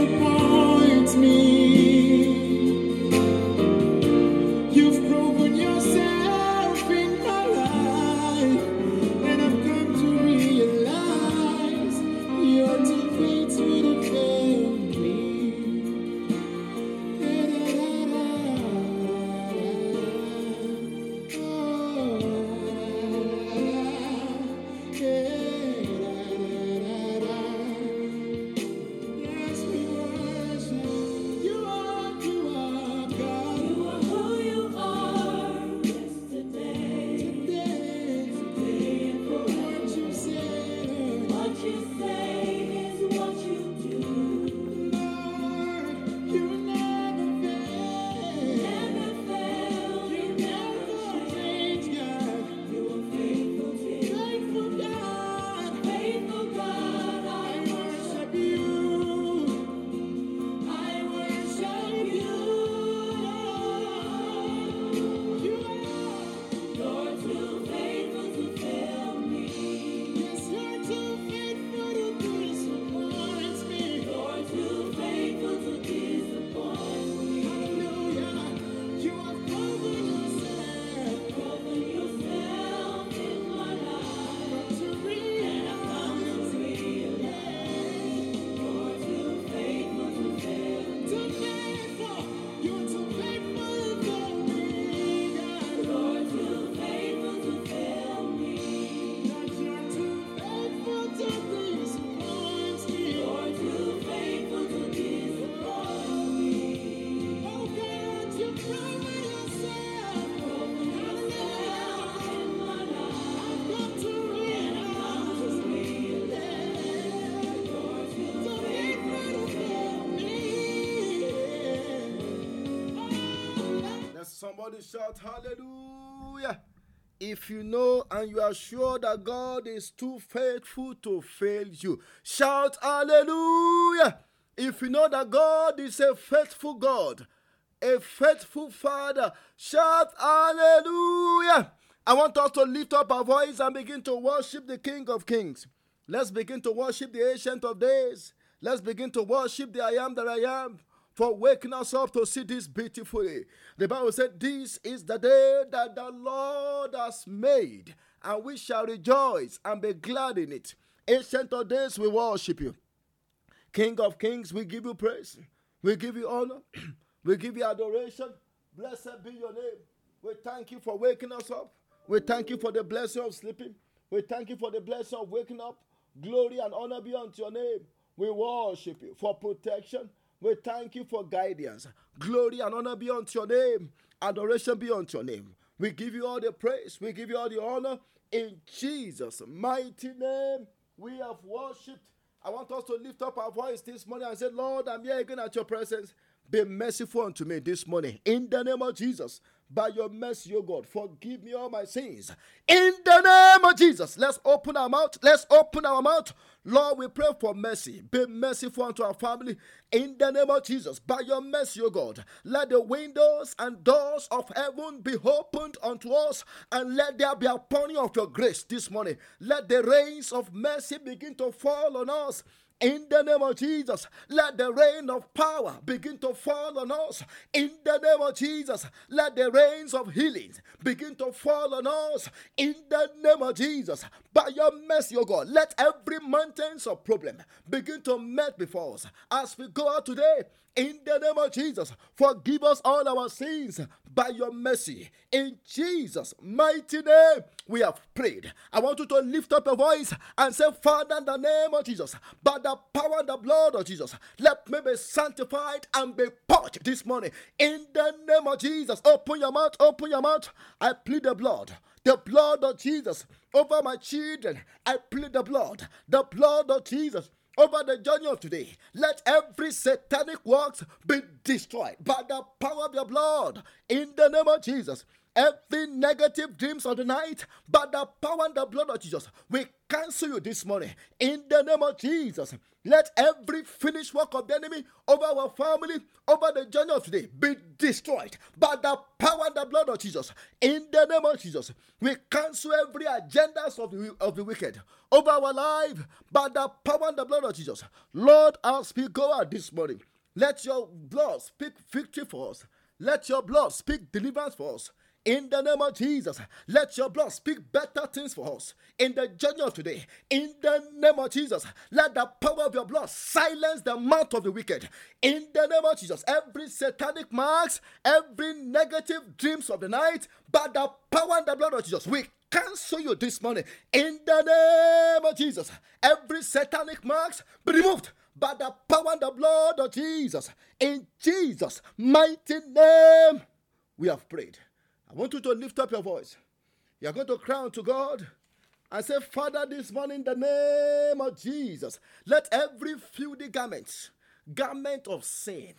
disappoint somebody shout hallelujah. If you know and you are sure that God is too faithful to fail you, shout hallelujah. If you know that God is a faithful God, a faithful Father, shout hallelujah. I want us to lift up our voice and begin to worship the King of Kings. Let's begin to worship the Ancient of Days. Let's begin to worship the I am that I am for waking us up to see this beautifully. The Bible said, This is the day that the Lord has made, and we shall rejoice and be glad in it. Ancient of Days, we worship you. King of Kings, we give you praise. We give you honor. we give you adoration. Blessed be your name. We thank you for waking us up. We thank you for the blessing of sleeping. We thank you for the blessing of waking up. Glory and honor be unto your name. We worship you for protection. We thank you for guidance. Glory and honor be unto your name. Adoration be unto your name. We give you all the praise. We give you all the honor. In Jesus' mighty name, we have worshipped. I want us to lift up our voice this morning and say, Lord, I'm here again at your presence. Be merciful unto me this morning. In the name of Jesus, by your mercy, O God, forgive me all my sins. In the name of Jesus, let's open our mouth. Let's open our mouth. Lord, we pray for mercy. Be merciful unto our family. In the name of Jesus, by your mercy, O God, let the windows and doors of heaven be opened unto us, and let there be a pouring of your grace this morning. Let the rains of mercy begin to fall on us. In the name of Jesus, let the rain of power begin to fall on us. In the name of Jesus, let the rains of healing begin to fall on us. In the name of Jesus, by your mercy, O God, let every mountains of problem begin to melt before us as we go out today. In the name of Jesus, forgive us all our sins by your mercy. In Jesus' mighty name, we have prayed. I want you to lift up your voice and say, Father, in the name of Jesus, by the power and the blood of Jesus, let me be sanctified and be purged this morning. In the name of Jesus, open your mouth, open your mouth. I plead the blood the blood of Jesus over my children. I plead the blood, the blood of Jesus over the journey of today. Let every satanic works be destroyed by the power of your blood in the name of Jesus. Every negative dreams of the night, by the power and the blood of Jesus, we cancel you this morning in the name of Jesus. Let every finished work of the enemy over our family, over the journey of today, be destroyed by the power and the blood of Jesus. In the name of Jesus, we cancel every agendas of the, of the wicked over our life by the power and the blood of Jesus. Lord, I speak God this morning. Let your blood speak victory for us. Let your blood speak deliverance for us. In the name of Jesus, let your blood speak better things for us in the journey of today. In the name of Jesus, let the power of your blood silence the mouth of the wicked. In the name of Jesus, every satanic marks, every negative dreams of the night, by the power and the blood of Jesus, we cancel you this morning. In the name of Jesus, every satanic marks be removed by the power and the blood of Jesus. In Jesus' mighty name, we have prayed. I want you to lift up your voice. You're going to cry unto God and say, Father, this morning, in the name of Jesus, let every filthy garment, garment of sin,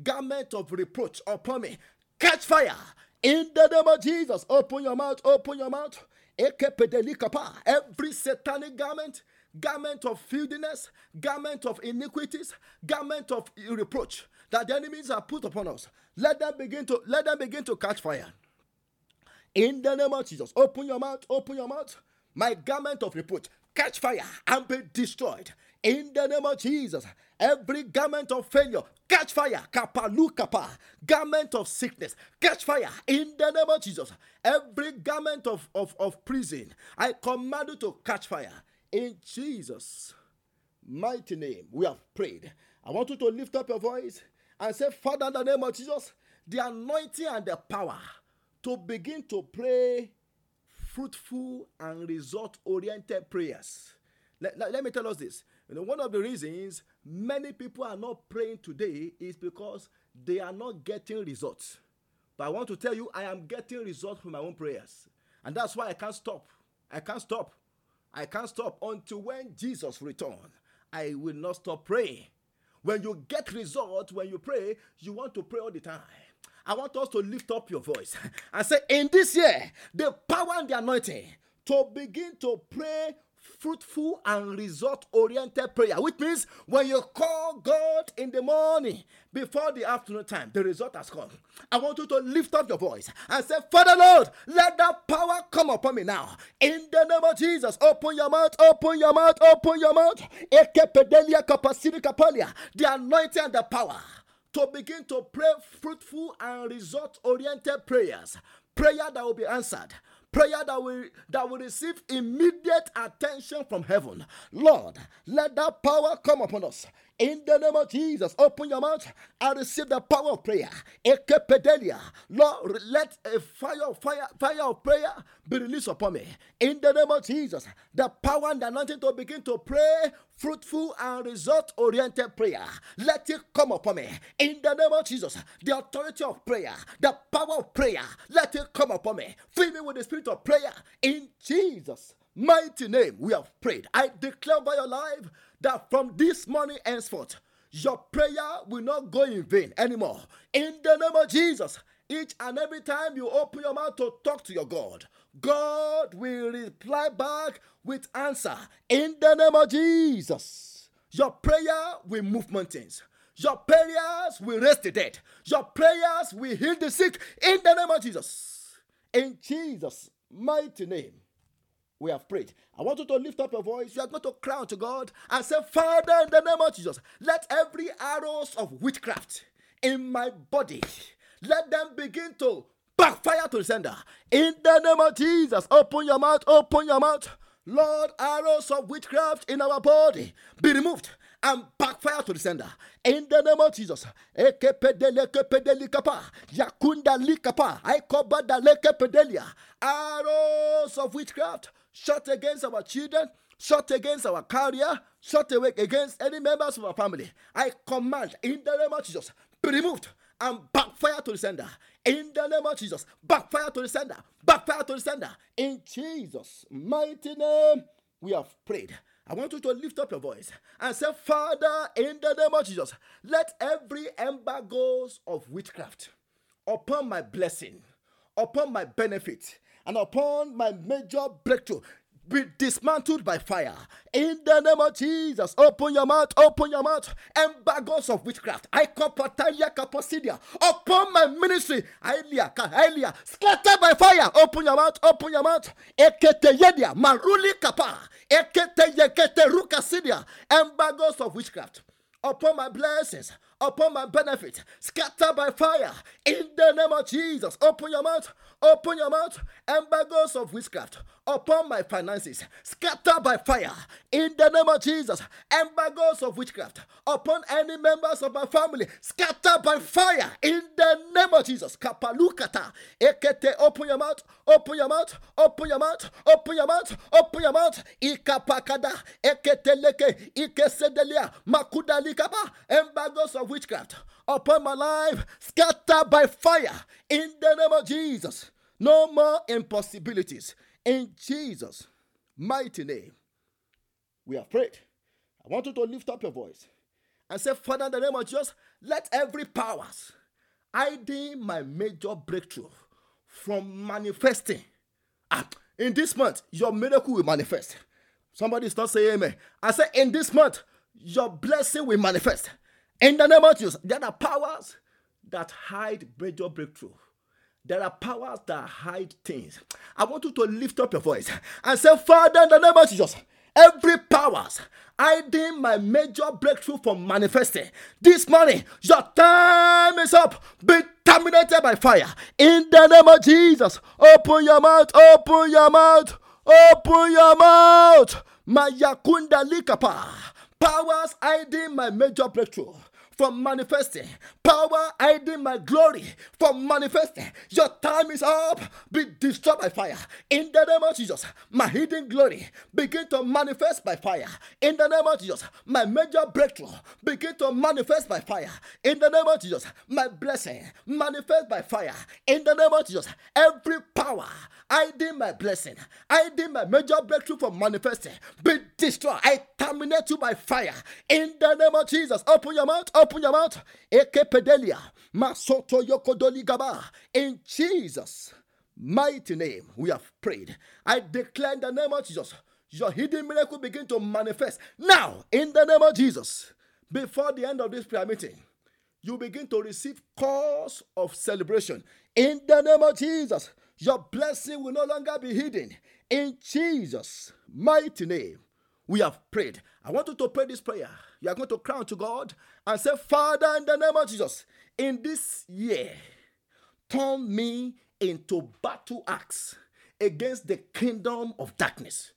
garment of reproach upon me, catch fire. In the name of Jesus, open your mouth, open your mouth. Every satanic garment, garment of filthiness, garment of iniquities, garment of reproach that the enemies have put upon us, let them begin to let them begin to catch fire. In the name of Jesus, open your mouth, open your mouth. My garment of reproach, catch fire and be destroyed. In the name of Jesus, every garment of failure, catch fire. Kapalu kapa. Garment of sickness, catch fire. In the name of Jesus, every garment of, of, of prison, I command you to catch fire. In Jesus' mighty name, we have prayed. I want you to lift up your voice and say, Father, in the name of Jesus, the anointing and the power to begin to pray fruitful and result oriented prayers. Let, let, let, me tell us this. You know, one of the reasons many people are not praying today is because they are not getting results. But I want to tell you, I am getting results from my own prayers. And that's why I can't stop. I can't stop. I can't stop until when Jesus returns. I will not stop praying. When you get results, when you pray, you want to pray all the time. I want us to lift up your voice and say, In this year, the power and the anointing to begin to pray fruitful and result oriented prayer, which means when you call God in the morning before the afternoon time, the result has come. I want you to lift up your voice and say, Father Lord, let that power come upon me now. In the name of Jesus, open your mouth, open your mouth, open your mouth. The anointing and the power to begin to pray fruitful and result oriented prayers. Prayer that will be answered. Prayer that will, that will receive immediate attention from heaven. Lord, let that power come upon us in the name of Jesus, open your mouth and receive the power of prayer. Ekepedelia. Lord, let a fire, fire, fire of prayer be released upon me. In the name of Jesus, the power and the anointing to begin to pray fruitful and result oriented prayer. Let it come upon me. In the name of Jesus, the authority of prayer, the power of prayer, let it come upon me. Fill me with the spirit of prayer. In Jesus' mighty name, we have prayed. I declare by your life that from this morning henceforth, your prayer will not go in vain anymore. In the name of Jesus, each and every time you open your mouth to talk to your God, God will reply back with answer in the name of Jesus. Your prayer will move mountains. Your prayers will raise the dead. Your prayers will heal the sick in the name of Jesus. In Jesus' mighty name we have prayed. I want you to lift up your voice. You are going to cry out to God and say, Father, in the name of Jesus, let every arrows of witchcraft in my body, let them begin to backfire to the sender. In the name of Jesus, open your mouth, open your mouth. Lord, arrows of witchcraft in our body be removed and backfire to the sender. In the name of Jesus. Arrows of witchcraft shot against our children, shot against our career, shot away against any members of our family. I command in the name of Jesus, be removed and backfire to the sender. In the name of Jesus, backfire to the sender, backfire to the sender. In Jesus' mighty name, we have prayed. I want you to lift up your voice and say, Father, in the name of Jesus, let every embargoes of witchcraft upon my blessing, upon my benefit and upon my major breakthrough be dismantled by fire. In the name of Jesus, open your mouth, open your mouth. Embargoes of witchcraft. I kapatalia kapasidia upon my ministry. Ailia, Ailia, scattered by fire. Open your mouth, open your mouth. Ekete yedia, maruli kapa. Ekete yekete rukasidia. Embargoes of witchcraft upon my blessings, upon my benefit, scattered by fire. In the name of Jesus, open your mouth, open your mouth. Embargoes of witchcraft upon my finances, scattered by fire. In the name of Jesus, embargoes of witchcraft upon any members of my family, scattered by fire. In the name of Jesus, kapalukata. Ekete, open your mouth, open your mouth, open your mouth, open your mouth, open your mouth. Ikapakada, ekete leke, ikesedelia, makudalikaba, embargoes of witchcraft upon my life, scattered by fire. In the name of Jesus, no more impossibilities. In Jesus' mighty name, we have prayed. I want you to lift up your voice and say, Father, in the name of Jesus, let every powers hiding my major breakthrough from manifesting. Ah, in this month, your miracle will manifest. Somebody start saying amen. I say, in this month, your blessing will manifest. In the name of Jesus, there are powers that hide major breakthrough. There are powers that hide things. I want you to lift up your voice and say, Father, in the name of Jesus, every powers hiding my major breakthrough from manifesting this morning, your time is up. Be terminated by fire. In the name of Jesus, open your mouth, open your mouth, open your mouth. Mayakunda likapa. Powers hiding my major breakthrough from manifesting. Power hiding my glory from manifesting. Your time is up. Be destroyed by fire. In the name of Jesus, my hidden glory begin to manifest by fire. In the name of Jesus, my major breakthrough begin to manifest by fire. In the name of Jesus, my blessing manifest by fire. In the name of Jesus, every power hiding my blessing, I hiding my major breakthrough from manifesting, be destroyed. I terminate you by fire. In the name of Jesus, open your mouth, open your mouth. Ekepedelia, masoto yokodoli gaba. In Jesus' mighty name, we have prayed. I declare in the name of Jesus, your hidden miracle begin to manifest now. In the name of Jesus, before the end of this prayer meeting you begin to receive cause of celebration in the name of Jesus. Your blessing will no longer be hidden. In Jesus' mighty name, we have prayed. I want you to pray this prayer. You are going to crown to God and say, Father, in the name of Jesus, in this year, turn me into battle axe against the kingdom of darkness.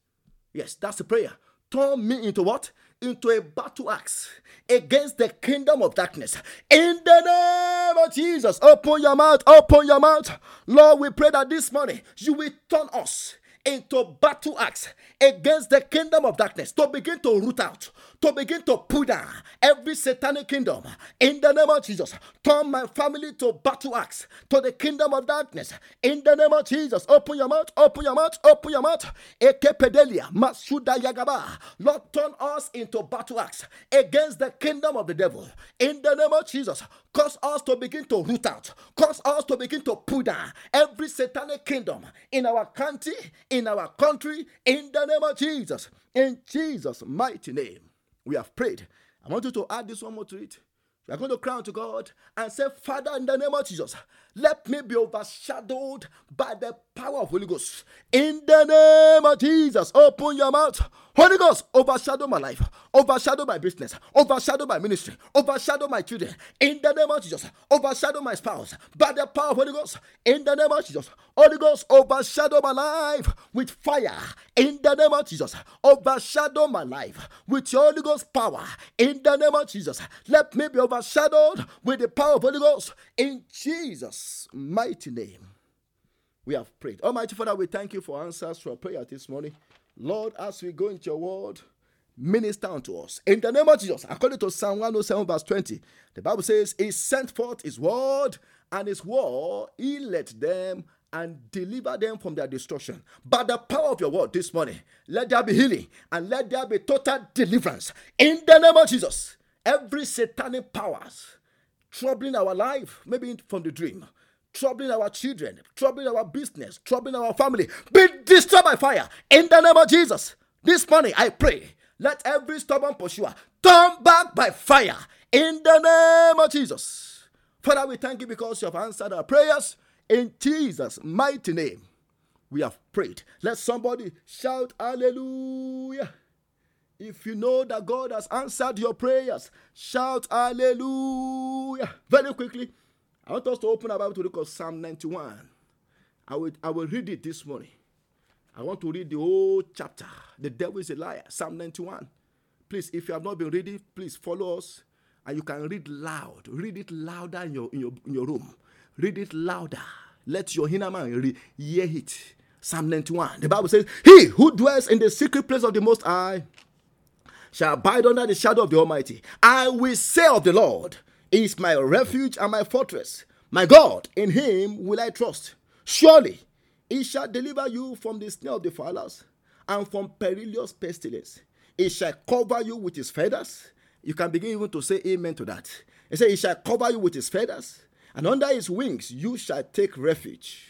Yes, that's the prayer. Turn me into what? Into a battle axe against the kingdom of darkness. In the name of Jesus, open your mouth, open your mouth. Lord, we pray that this morning you will turn us into battle axe against the kingdom of darkness to begin to root out, to begin to put down every satanic kingdom in the name of Jesus. Turn my family to battle axe to the kingdom of darkness in the name of Jesus. Open your mouth, open your mouth, open your mouth. Ekepedelia, Masuda Yagaba. Lord, turn us into battle axe against the kingdom of the devil in the name of Jesus. Cause us to begin to root out, cause us to begin to put down every satanic kingdom in our country, in our country, in the name of Jesus. In Jesus' mighty name, we have prayed. I want you to add this one more to it. You are going to cry to God and say, Father, in the name of Jesus, let me be overshadowed by the power of Holy Ghost. In the name of Jesus, open your mouth. Holy Ghost, overshadow my life, overshadow my business, overshadow my ministry, overshadow my children. In the name of Jesus, overshadow my spouse by the power of Holy Ghost. In the name of Jesus, Holy Ghost, overshadow my life with fire. In the name of Jesus, overshadow my life with your Holy Ghost power. In the name of Jesus, let me be overshadowed with the power of Holy Ghost. In Jesus' mighty name, we have prayed. Almighty Father, we thank you for answers to our prayer this morning. Lord, as we go into your word, minister unto us. In the name of Jesus, according to Psalm 107, verse 20, the Bible says, He sent forth His word, and His word, He led them and deliver them from their destruction. By the power of your word this morning, let there be healing and let there be total deliverance. In the name of Jesus, every satanic powers troubling our life, maybe from the dream, troubling our children, troubling our business, troubling our family, be destroyed by fire in the name of Jesus. This morning, I pray, let every stubborn pursuer turn back by fire in the name of Jesus. Father, we thank you because you have answered our prayers in Jesus' mighty name. We have prayed. Let somebody shout hallelujah. If you know that God has answered your prayers, shout hallelujah. Very quickly, I want us to open our Bible to look at Psalm 91. I will, I will read it this morning. I want to read the whole chapter. The devil is a liar. Psalm 91. Please, if you have not been reading, please follow us. And you can read loud. Read it louder in your, in your, in your room. Read it louder. Let your inner man re- hear it. Psalm 91. The Bible says, He who dwells in the secret place of the Most High shall abide under the shadow of the Almighty. I will say of the Lord, Is my refuge and my fortress. My God, in Him will I trust. Surely He shall deliver you from the snare of the fowlers and from perilous pestilence. He shall cover you with His feathers. You can begin even to say amen to that. He said, He shall cover you with His feathers, and under His wings you shall take refuge.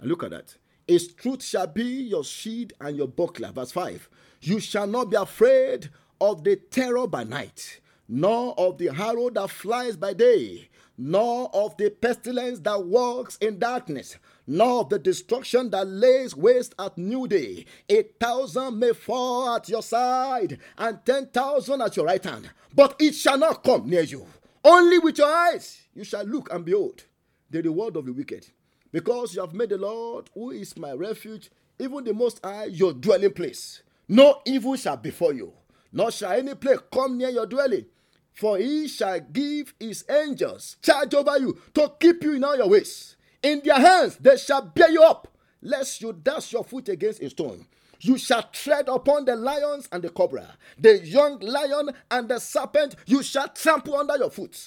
And look at that. His truth shall be your shield and your buckler. Verse 5. You shall not be afraid of the terror by night, nor of the arrow that flies by day, nor of the pestilence that walks in darkness, nor of the destruction that lays waste at new day. A thousand may fall at your side, and ten thousand at your right hand, but it shall not come near you. Only with your eyes you shall look and behold the reward of the wicked. Because you have made the Lord, who is my refuge, even the Most High, your dwelling place. No evil shall befall you, nor shall any plague come near your dwelling. For he shall give his angels charge over you to keep you in all your ways. In their hands they shall bear you up, lest you dash your foot against a stone. You shall tread upon the lions and the cobra, the young lion and the serpent you shall trample under your foot.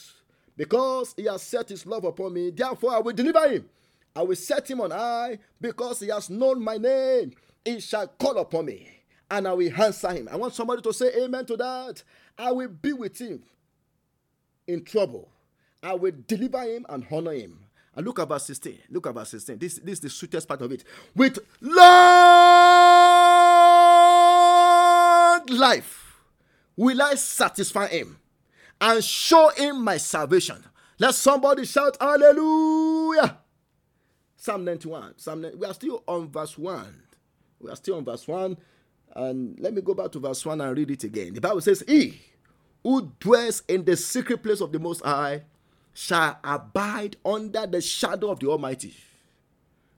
Because he has set his love upon me, therefore I will deliver him. I will set him on high because he has known my name. He shall call upon me and I will answer him. I want somebody to say amen to that. I will be with him in trouble. I will deliver him and honor him. And look at verse 16. Look at verse 16. This, this is the sweetest part of it. With long life will I satisfy him and show him my salvation. Let somebody shout hallelujah. Psalm 91. Psalm, 91. we are still on verse 1. We are still on verse 1. And let me go back to verse 1 and read it again. The Bible says, He who dwells in the secret place of the Most High shall abide under the shadow of the Almighty.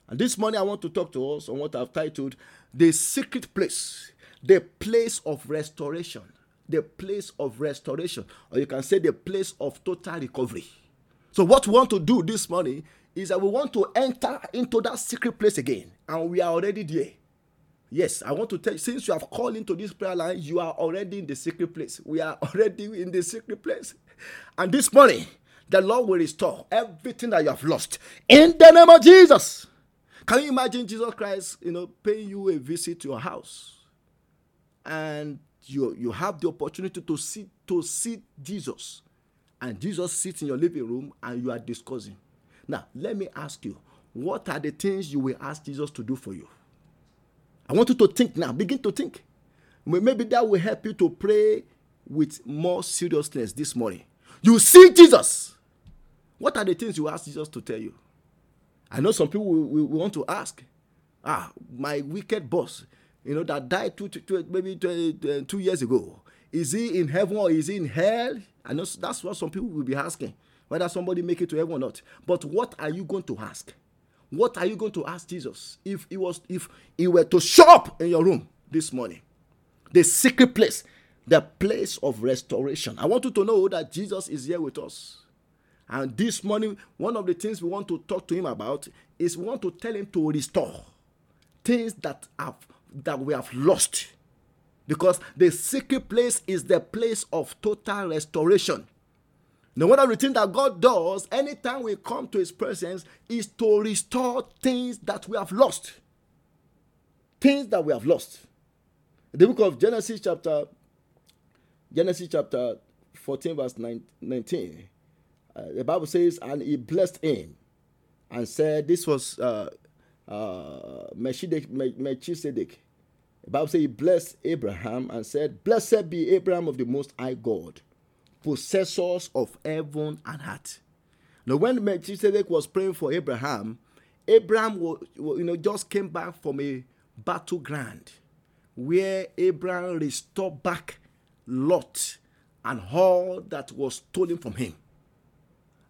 And this morning I want to talk to us on what I've titled The Secret Place, the place of restoration. The place of restoration, or you can say the place of total recovery. So, what we want to do this morning is that we want to enter into that secret place again, and we are already there. Yes, I want to tell you, since you have called into this prayer line, you are already in the secret place. We are already in the secret place. And this morning, the Lord will restore everything that you have lost in the name of Jesus. Can you imagine Jesus Christ, you know, paying you a visit to your house? And you, you have the opportunity to see to see Jesus. And Jesus sits in your living room and you are discussing. Now, let me ask you, what are the things you will ask Jesus to do for you? I want you to think now. Begin to think. Maybe that will help you to pray with more seriousness this morning. You see Jesus. What are the things you ask Jesus to tell you? I know some people will, will, want to ask. Ah, my wicked boss, you know, that died two, two, two, maybe two, two years ago. Is he in heaven or is he in hell? I know that's what some people will be asking, whether somebody make it to heaven or not. But what are you going to ask? What are you going to ask Jesus if he was if he were to show up in your room this morning? The secret place, the place of restoration. I want you to know that Jesus is here with us. And this morning, one of the things we want to talk to him about is we want to tell him to restore things that have that we have lost. Because the secret place is the place of total restoration. Now, one of the things that God does anytime we come to His presence is to restore things that we have lost. Things that we have lost. The book of Genesis, chapter Genesis, chapter 14, verse 19. Uh, the Bible says, And He blessed him and said, This was uh, uh. Melchizedek. The Bible says he blessed Abraham and said, Blessed be Abraham of the Most High God, possessors of heaven and earth. Now, when Melchizedek was praying for Abraham, Abraham, was, you know, just came back from a battleground where Abraham restored back Lot and all that was stolen from him.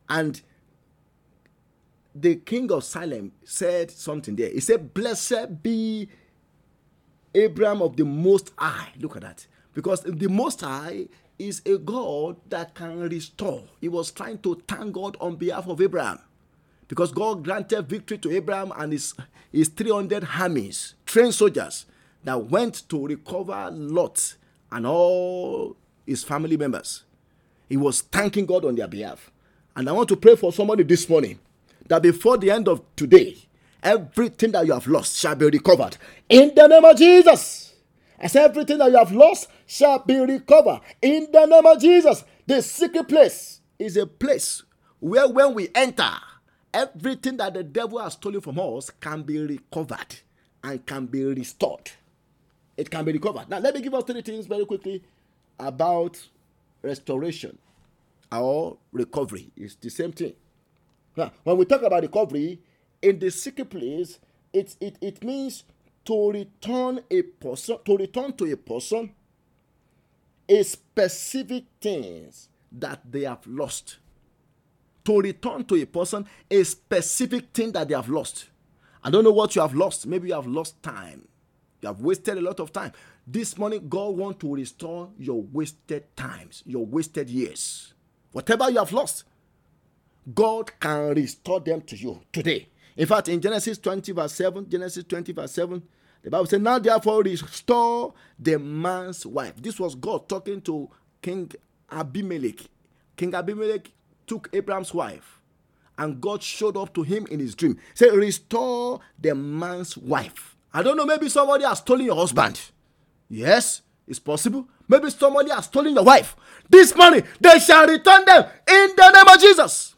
And the king of Salem said something there. He said, Blessed be Abraham of the Most High. Look at that. Because the Most High is a God that can restore. He was trying to thank God on behalf of Abraham. Because God granted victory to Abraham and his, his 300 armies, trained soldiers, that went to recover Lot and all his family members. He was thanking God on their behalf. And I want to pray for somebody this morning that before the end of today, everything that you have lost shall be recovered. In the name of Jesus. Say everything that you have lost shall be recovered. In the name of Jesus. The secret place is a place where when we enter, everything that the devil has stolen from us can be recovered and can be restored. It can be recovered. Now, let me give us three things very quickly about restoration or recovery. It's the same thing. Now, when we talk about recovery, in the secret place, it, it, it means to return a person, to return to a person a specific things that they have lost. To return to a person a specific thing that they have lost. I don't know what you have lost. Maybe you have lost time. You have wasted a lot of time. This morning, God wants to restore your wasted times, your wasted years. Whatever you have lost, God can restore them to you today. In fact, in Genesis 20, verse 7, Genesis 20, verse 7, the Bible says, Now therefore restore the man's wife. This was God talking to King Abimelech. King Abimelech took Abraham's wife, and God showed up to him in his dream. Say, Restore the man's wife. I don't know, maybe somebody has stolen your husband. Yes, it's possible. Maybe somebody has stolen your wife. This money, they shall return them in the name of Jesus.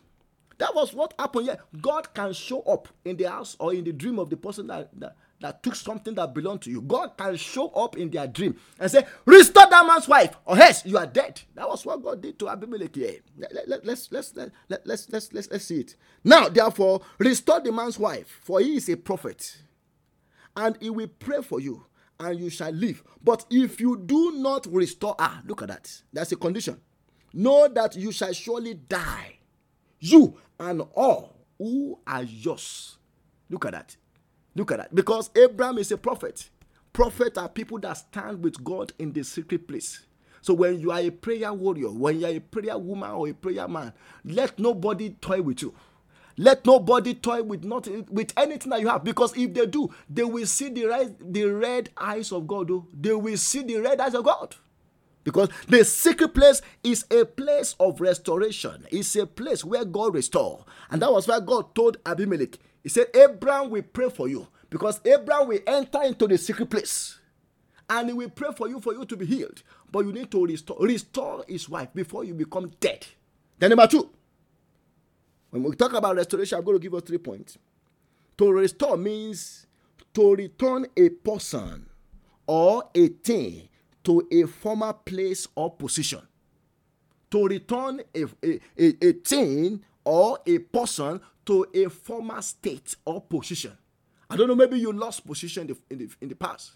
That was what happened here. God can show up in the house or in the dream of the person that, that, that took something that belonged to you. God can show up in their dream and say, Restore that man's wife, or else you are dead. That was what God did to Abimelech. Let, let, let's, let's, let, let, let's, let's, let's, let's see it. Now, therefore, restore the man's wife, for he is a prophet, and he will pray for you, and you shall live. But if you do not restore, ah, look at that. That's a condition. Know that you shall surely die you and all who are yours. Look at that. Look at that. Because Abraham is a prophet. Prophets are people that stand with God in the secret place. So when you are a prayer warrior, when you are a prayer woman or a prayer man, let nobody toy with you. Let nobody toy with not with anything that you have, because if they do, they will see the red, the red eyes of God. Oh. They will see the red eyes of God. Because the secret place is a place of restoration. It's a place where God restore. And that was why God told Abimelech, He said, Abraham will pray for you. Because Abraham will enter into the secret place. And he will pray for you for you to be healed. But you need to restore, restore his wife before you become dead. Then number two. When we talk about restoration, I'm going to give us three points. To restore means to return a person or a thing to a former place or position. To return a, a, a, a thing or a person to a former state or position. I don't know, maybe you lost position in the, in the, in the past.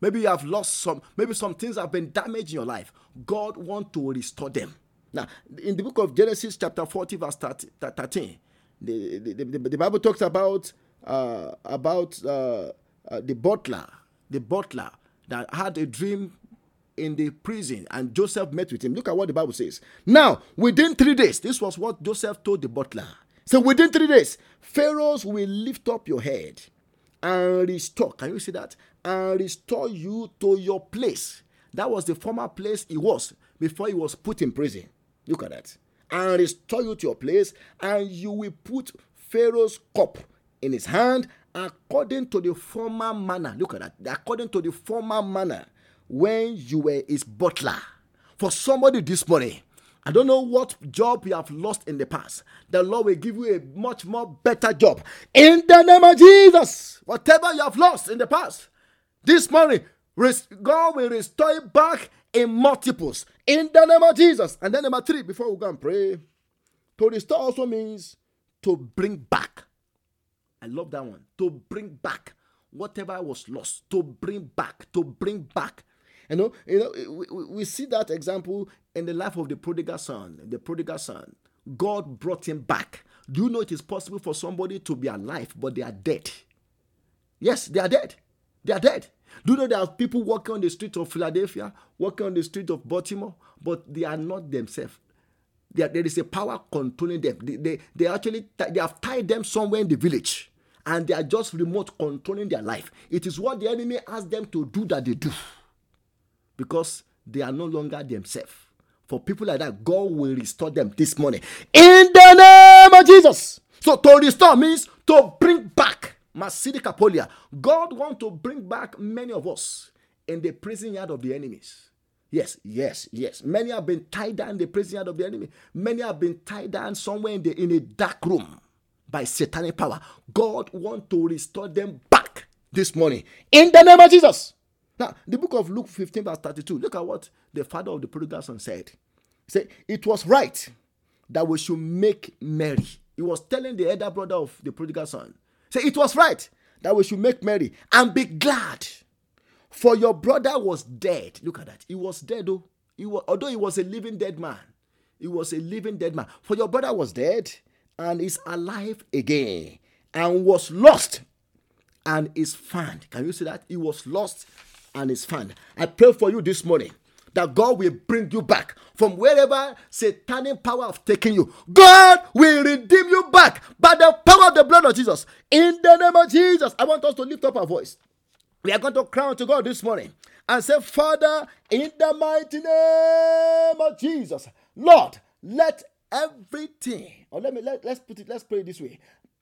Maybe you have lost some, maybe some things have been damaged in your life. God wants to restore them. Now, in the book of Genesis, chapter 40, verse 13, the, the, the, the Bible talks about uh, about uh, uh, the butler, the butler that had a dream in the prison and Joseph met with him. Look at what the Bible says. Now, within three days, this was what Joseph told the butler. So, within three days, Pharaohs will lift up your head and restore. Can you see that? And restore you to your place. That was the former place he was before he was put in prison. Look at that. And restore you to your place, and you will put Pharaoh's cup in his hand according to the former manner. Look at that. According to the former manner when you were his butler. For somebody this morning, I don't know what job you have lost in the past. The Lord will give you a much more better job. In the name of Jesus, whatever you have lost in the past, this morning, God will restore it back in multiples. In the name of Jesus. And then number three, before we go and pray, to restore also means to bring back. I love that one. To bring back whatever was lost. To bring back. To bring back. You know, you know, we, we see that example in the life of the prodigal son. The prodigal son, God brought him back. Do you know it is possible for somebody to be alive, but they are dead? Yes, they are dead. They are dead. Do you know there are people walking on the street of Philadelphia, walking on the street of Baltimore, but they are not themselves. Are, there is a power controlling them. They, they, they actually they have tied them somewhere in the village, and they are just remote controlling their life. It is what the enemy asks them to do that they do, because they are no longer themselves. For people like that, God will restore them this morning in the name of Jesus. So to restore means to bring back Masidi Kapolia. God wants to bring back many of us in the prison yard of the enemies. Yes, yes, yes. Many have been tied down in the prison yard of the enemy. Many have been tied down somewhere in, the, in a dark room by satanic power. God wants to restore them back this morning in the name of Jesus. Now, the book of Luke 15, verse 32, look at what the father of the prodigal son said. He said, It was right that we should make merry. He was telling the elder brother of the prodigal son, Say, it was right that we should make merry and be glad. For your brother was dead. Look at that. He was dead, though. He was, although he was a living dead man. He was a living dead man. For your brother was dead and is alive again and was lost and is found. Can you see that? He was lost and is found. I pray for you this morning that God will bring you back from wherever satanic power have taken you. God will redeem you back by the power of the blood of Jesus. In the name of Jesus, I want us to lift up our voice. We are going to cry to God this morning and say, Father, in the mighty name of Jesus, Lord, let everything, or let me let, let's put it, let's pray it this way.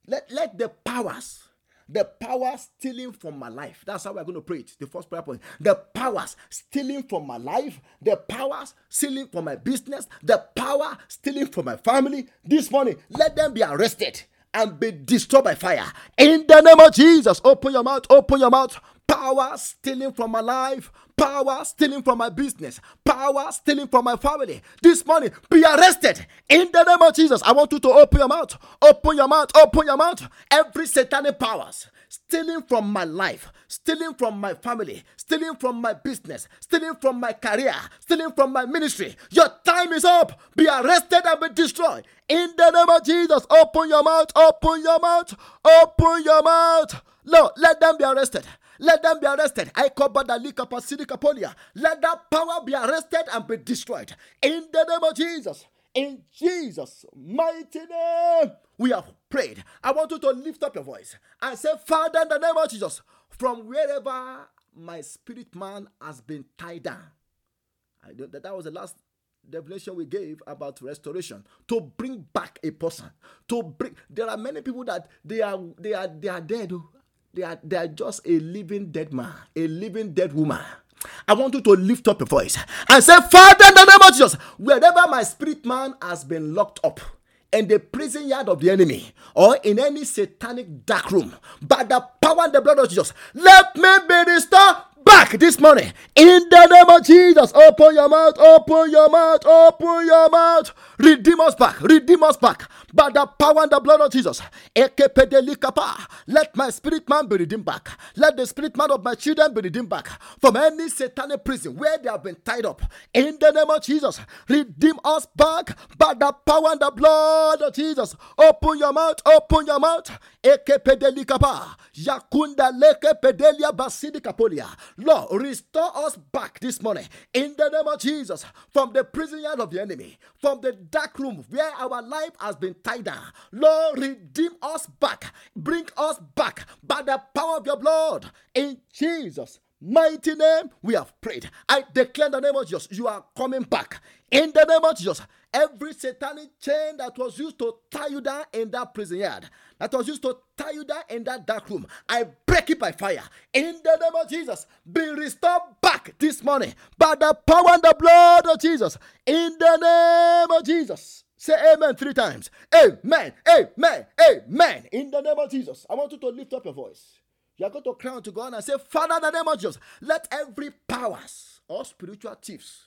Let, let the powers the power stealing from my life. That's how we're going to pray it. The first prayer point. The powers stealing from my life, the powers stealing from my business, the power stealing from my family. This morning, let them be arrested and be destroyed by fire. In the name of Jesus, open your mouth, open your mouth. Power stealing from my life, power stealing from my business, power stealing from my family. This morning, be arrested in the name of Jesus. I want you to open your mouth, open your mouth, open your mouth. Every satanic powers stealing from my life, stealing from my family, stealing from my business, stealing from my career, stealing from my ministry. Your time is up. Be arrested and be destroyed. In the name of Jesus, open your mouth, open your mouth, open your mouth. Lord, let them be arrested. Let them be arrested. I cover the Kapolia. Let that power be arrested and be destroyed. In the name of Jesus. In Jesus' mighty name, we have prayed. I want you to lift up your voice and say, Father, in the name of Jesus, from wherever my spirit man has been tied down. I know that, that was the last definition we gave about restoration to bring back a person to bring there are many people that they are they are they are dead oh. They are, they are just a living dead man, a living dead woman. I want you to lift up your voice and say, Father, in the name of Jesus, wherever my spirit man has been locked up, in the prison yard of the enemy or in any satanic dark room by the power and the blood of Jesus, let me be restored back this morning in the name of Jesus. Open your mouth, open your mouth, open your mouth. Redeem us back, redeem us back by the power and the blood of Jesus. Let my spirit man be redeemed back. Let the spirit man of my children be redeemed back from any satanic prison where they have been tied up. In the name of Jesus, redeem us back by the power and the blood of Jesus. Open your mouth, open your mouth. Yakunda basidi kapolia. Lord, restore us back this morning in the name of Jesus from the prison yard of the enemy, from the dark room where our life has been tied down. Lord, redeem us back, bring us back by the power of your blood in Jesus' mighty name, we have prayed. I declare the name of Jesus, you are coming back. In the name of Jesus, every satanic chain that was used to tie you down in that prison yard, that was used to tie you down in that dark room, I break it by fire. In the name of Jesus, be restored back this morning by the power and the blood of Jesus. In the name of Jesus. Say amen three times. Amen, amen, amen. In the name of Jesus. I want you to lift up your voice. You are going to cry unto God and say, Father, in the name of Jesus, let every powers or spiritual thieves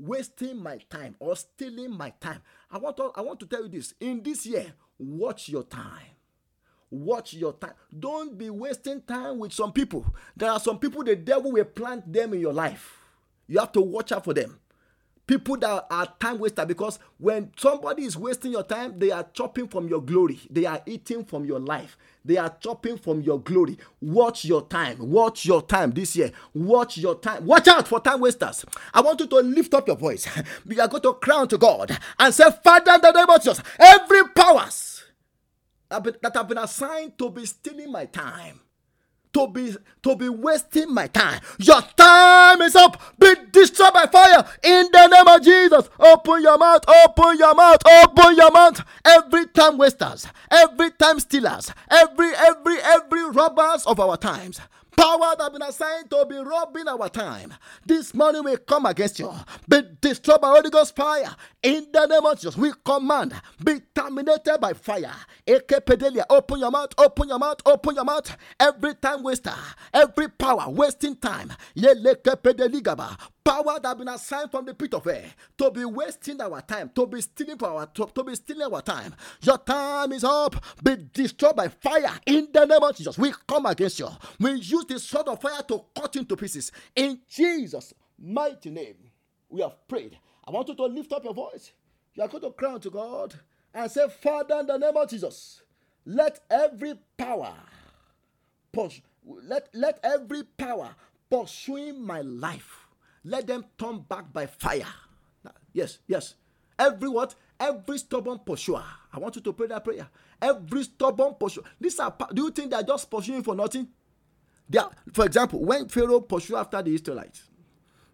wasting my time or stealing my time. I want to, I want to tell you this. In this year, watch your time. Watch your time. Don't be wasting time with some people. There are some people the devil will plant them in your life. You have to watch out for them people that are time waster because when somebody is wasting your time they are chopping from your glory. They are eating from your life. They are chopping from your glory. Watch your time. Watch your time this year. Watch your time. Watch out for time wasters. I want you to lift up your voice. You are going to crown to god and say father in the name of jesus every powers that have been assigned to be stealing my time to be to be wasting my time. Your time is up. Be destroyed by fire in the name of Jesus. Open your mouth, open your mouth, open your mouth. Every time wasters, every time stealers, every every every robbers of our times power that been assigned to be robbing our time. This morning we come against you. Be destroyed by Holy Ghost fire. In the name of Jesus, we command, be terminated by fire. Ekepedelia, open your mouth, open your mouth, open your mouth. Every time waster, every power wasting time. Yelekepedeligaba power that been assigned from the pit of air to be wasting our time, to be stealing our to, to be stealing our time. Your time is up. Be destroyed by fire in the name of Jesus. We come against you. We use the sword of fire to cut into pieces. In Jesus' mighty name, we have prayed. I want you to lift up your voice. You are going to cry to God and say, Father, in the name of Jesus, let every power push, let, let every power pursuing my life let them turn back by fire. Yes, yes. Every what? Every stubborn pursuer. I want you to pray that prayer. Every stubborn pursuer. These are. Do you think they are just pursuing for nothing? They are, for example, when Pharaoh pursued after the Israelites,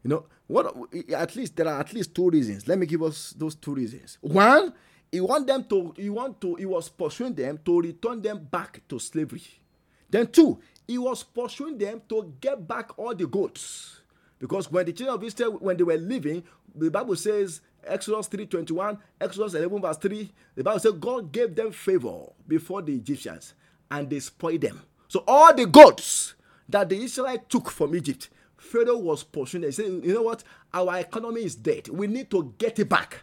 you know what? At least there are at least two reasons. Let me give us those two reasons. One, he want them to. He want to. He was pursuing them to return them back to slavery. Then two, he was pursuing them to get back all the goods because when the children of Israel, when they were living, the Bible says, Exodus 3:21, Exodus 11, verse 3, the Bible says God gave them favor before the Egyptians and they spoiled them. So all the gods that the Israelites took from Egypt, Pharaoh was pursuing them. He said, You know what? Our economy is dead. We need to get it back.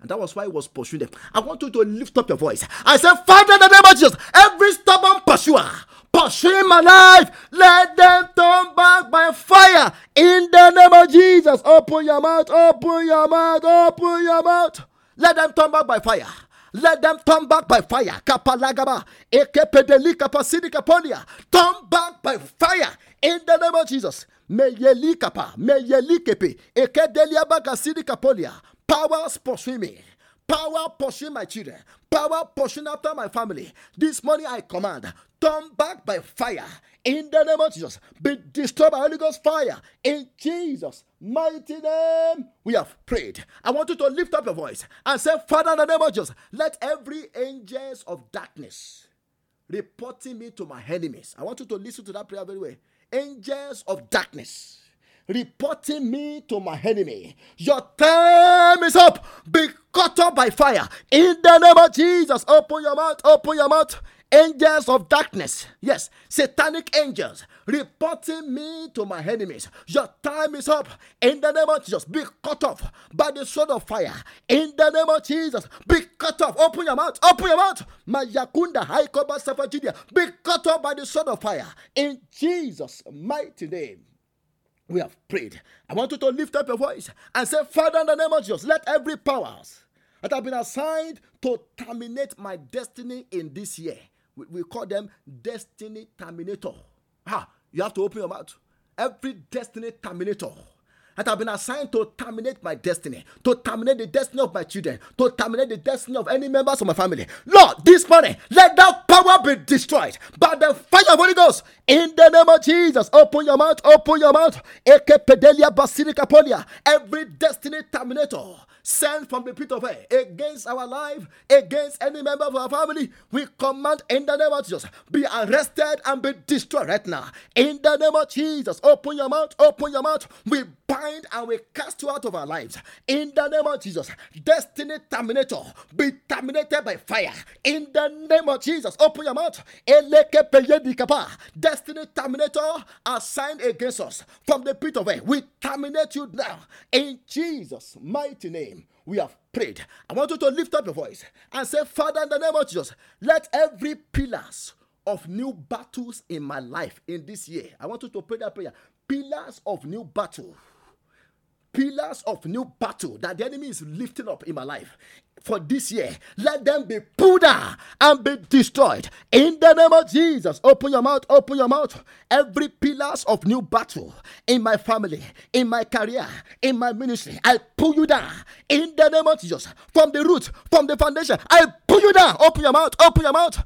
And that was why he was pursuing them. I want you to lift up your voice. I said, Father, in the name of Jesus, every stubborn pursuer pursuing my life, let them turn back by fire in the name of Jesus. Open your mouth, open your mouth, open your mouth. Let them turn back by fire. Let them turn back by fire. Kapalagaba. Ekepedeli kapasidi kapolia. Turn back by fire in the name of Jesus. Meyeli kapa. Meyeli kepe. Ekedelia bagasidi kapolia. Powers pursue me. Power pushing my children. Power pushing after my family. This morning I command, turn back by fire. In the name of Jesus, be destroyed by Holy Ghost fire. In Jesus' mighty name, we have prayed. I want you to lift up your voice and say, Father, in the name of Jesus, let every angels of darkness reporting me to my enemies. I want you to listen to that prayer very well. Angels of darkness reporting me to my enemy. Your time is up. Be cut off by fire. In the name of Jesus, open your mouth, open your mouth. Angels of darkness, yes, satanic angels reporting me to my enemies. Your time is up. In the name of Jesus, be cut off by the sword of fire. In the name of Jesus, be cut off. Open your mouth, open your mouth. Mayakunda, Haikoba Safajidia, be cut off by the sword of fire. In Jesus' mighty name we have prayed. I want you to lift up your voice and say, Father, in the name of Jesus, let every powers that have been assigned to terminate my destiny in this year, we, we call them destiny terminator. Ah, you have to open your mouth. Every destiny terminator that have been assigned to terminate my destiny, to terminate the destiny of my children, to terminate the destiny of any members of my family. Lord, this morning, let that power be destroyed by the fire of Holy Ghost. In the name of Jesus, open your mouth, open your mouth. Every destiny terminator sent from the pit of hell against our life, against any member of our family, we command in the name of Jesus, be arrested and be destroyed right now. In the name of Jesus, open your mouth, open your mouth. We bind and we cast you out of our lives. In the name of Jesus, destiny terminator, be terminated by fire. In the name of Jesus, open your mouth. Destiny terminator assigned against us from the pit of hell. We terminate you now. In Jesus' mighty name, we have prayed. I want you to lift up your voice and say, Father, in the name of Jesus, let every pillars of new battles in my life in this year. I want you to pray that prayer. Pillars of new battle pillars of new battle that the enemy is lifting up in my life for this year, let them be pulled down and be destroyed. In the name of Jesus, open your mouth, open your mouth. Every pillars of new battle in my family, in my career, in my ministry, I pull you down. In the name of Jesus, from the root, from the foundation, I pull you down. Open your mouth, open your mouth.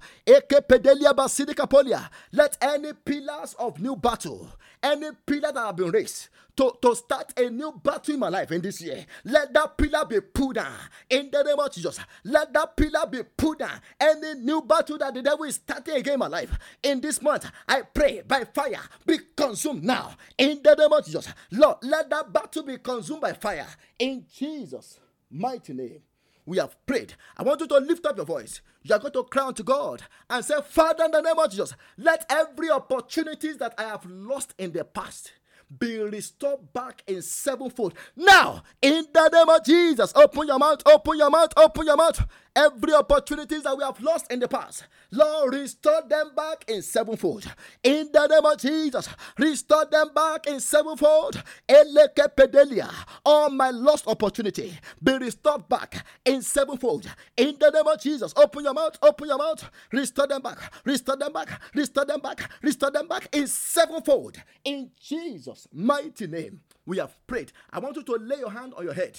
Let any pillars of new battle, any pillar that have been raised to, to start a new battle in my life in this year. Let that pillar be pulled down in the name of Jesus. Let that pillar be pulled down. Any new battle that the devil is starting again in my life in this month, I pray by fire be consumed now in the name of Jesus. Lord, let that battle be consumed by fire in Jesus' mighty name. We have prayed. I want you to lift up your voice. You are going to cry unto God and say, Father, in the name of Jesus, let every opportunities that I have lost in the past be restored back in sevenfold. Now, in the name of Jesus, open your mouth, open your mouth, open your mouth. Every opportunities that we have lost in the past, Lord, restore them back in sevenfold. In the name of Jesus, restore them back in sevenfold. Elekepedelia, all my lost opportunity, be restored back in sevenfold. In the name of Jesus, open your mouth, open your mouth, restore them back, restore them back, restore them back, restore them back in sevenfold. In Jesus' mighty name, we have prayed. I want you to lay your hand on your head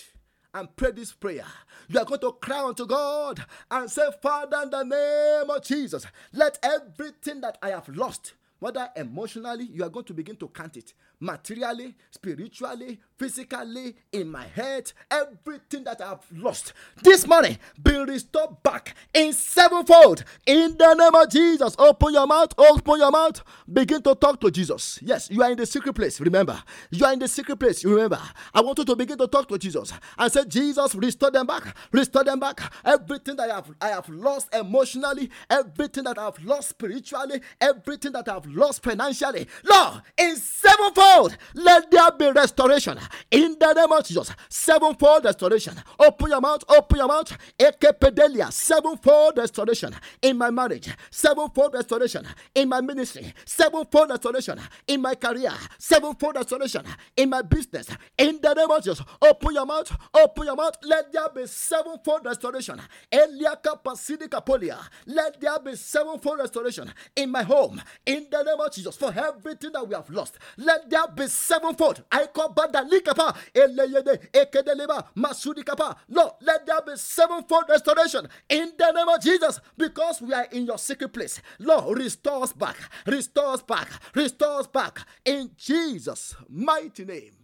and pray this prayer. You are going to cry unto God and say, Father, in the name of Jesus, let everything that I have lost, whether emotionally, you are going to begin to count it materially, spiritually, physically, in my head, everything that I've lost. This money be restored back in sevenfold. In the name of Jesus, open your mouth, open your mouth, begin to talk to Jesus. Yes, you are in the secret place. Remember, you are in the secret place. Remember, I want you to begin to talk to Jesus and say, Jesus, restore them back, restore them back. Everything that I have, I have lost emotionally, everything that I have lost spiritually, everything that I have lost financially. Lord, in sevenfold sevenfold. Let there be restoration in the name of Jesus. Sevenfold restoration. Open your mouth, open your mouth. Ekepedelia. Sevenfold restoration in my marriage. Sevenfold restoration in my ministry. Sevenfold restoration in my career. Sevenfold restoration in my business. In the name of Jesus. Open your mouth, open your mouth. Let there be sevenfold restoration. Eliaka Pasidikapolia. Let there be sevenfold restoration in my home. In the name of Jesus. For everything that we have lost. Let there there be sevenfold. I call Bada Likapa, Eleyede, Ekedeleba, Masudi Kapa. Lord, let there be sevenfold restoration in the name of Jesus because we are in your secret place. Lord, restore us back, restore us back, restore us back in Jesus' mighty name.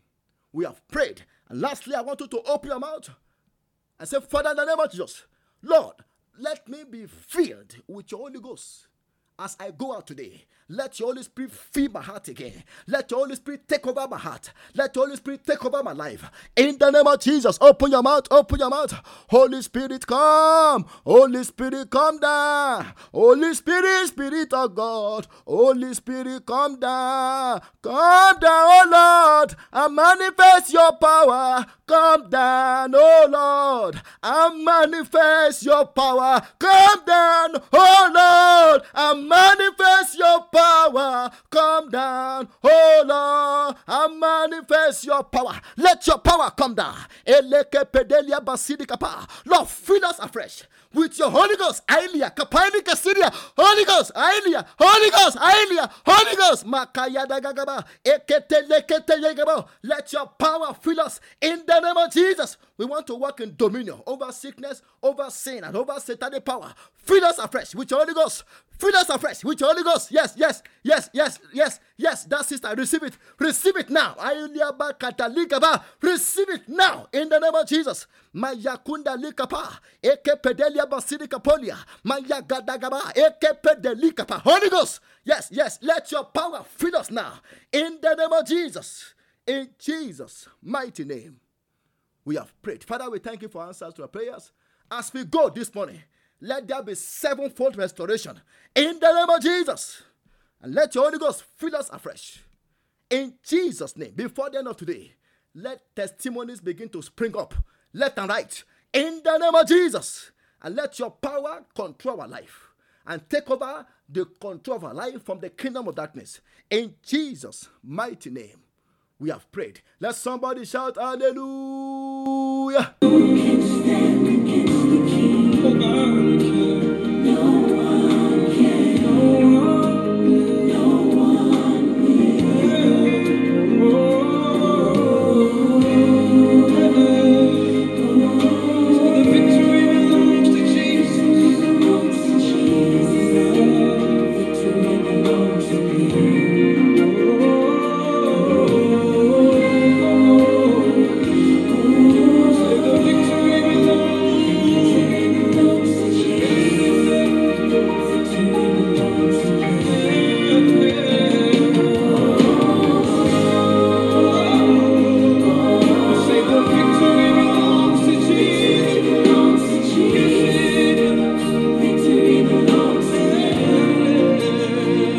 We have prayed. And lastly, I want you to open your mouth and say, Father, in the name of Jesus, Lord, let me be filled with your Holy Ghost as I go out today. Let your Holy Spirit fill my heart again. Let your Holy Spirit take over my heart. Let your Holy Spirit take over my life. In the name of Jesus, open your mouth, open your mouth. Holy Spirit, come. Holy Spirit, come down. Holy Spirit, Spirit of God. Holy Spirit, come down. Come down, oh Lord, and manifest your power. Come down, oh Lord, and manifest your power. Come down, oh Lord, and manifest your power. come down, oh Lord, and manifest your power. Let your power come down. Lord, fill us afresh with your Holy Ghost. Ailia, Kapanika Syria, Holy Ghost, Ailia, Holy Ghost, Ailia, Holy Ghost, Makaya Dagagaba, Ekete Let your power fill us in the name of Jesus. We want to walk in dominion over sickness, over sin, and over satanic power. Fill us afresh with your Holy Ghost. Fill us afresh with your Holy Ghost. Yes, yes, yes, yes, yes, yes. That sister, receive it. Receive it now. Receive it now in the name of Jesus. Mayakunda likapa. Eke pedelia basilika polia. Mayagadagaba. Eke pedelikapa. Holy Ghost. Yes, yes. Let your power fill us now in the name of Jesus. In Jesus' mighty name, we have prayed. Father, we thank you for answers to our prayers. As we go this morning, let there be sevenfold restoration in the name of Jesus. And let your Holy Ghost fill us afresh. In Jesus' name, before the end of today, let testimonies begin to spring up left and right in the name of Jesus. And let your power control our life and take over the control of our life from the kingdom of darkness. In Jesus' mighty name, we have prayed. Let somebody shout hallelujah.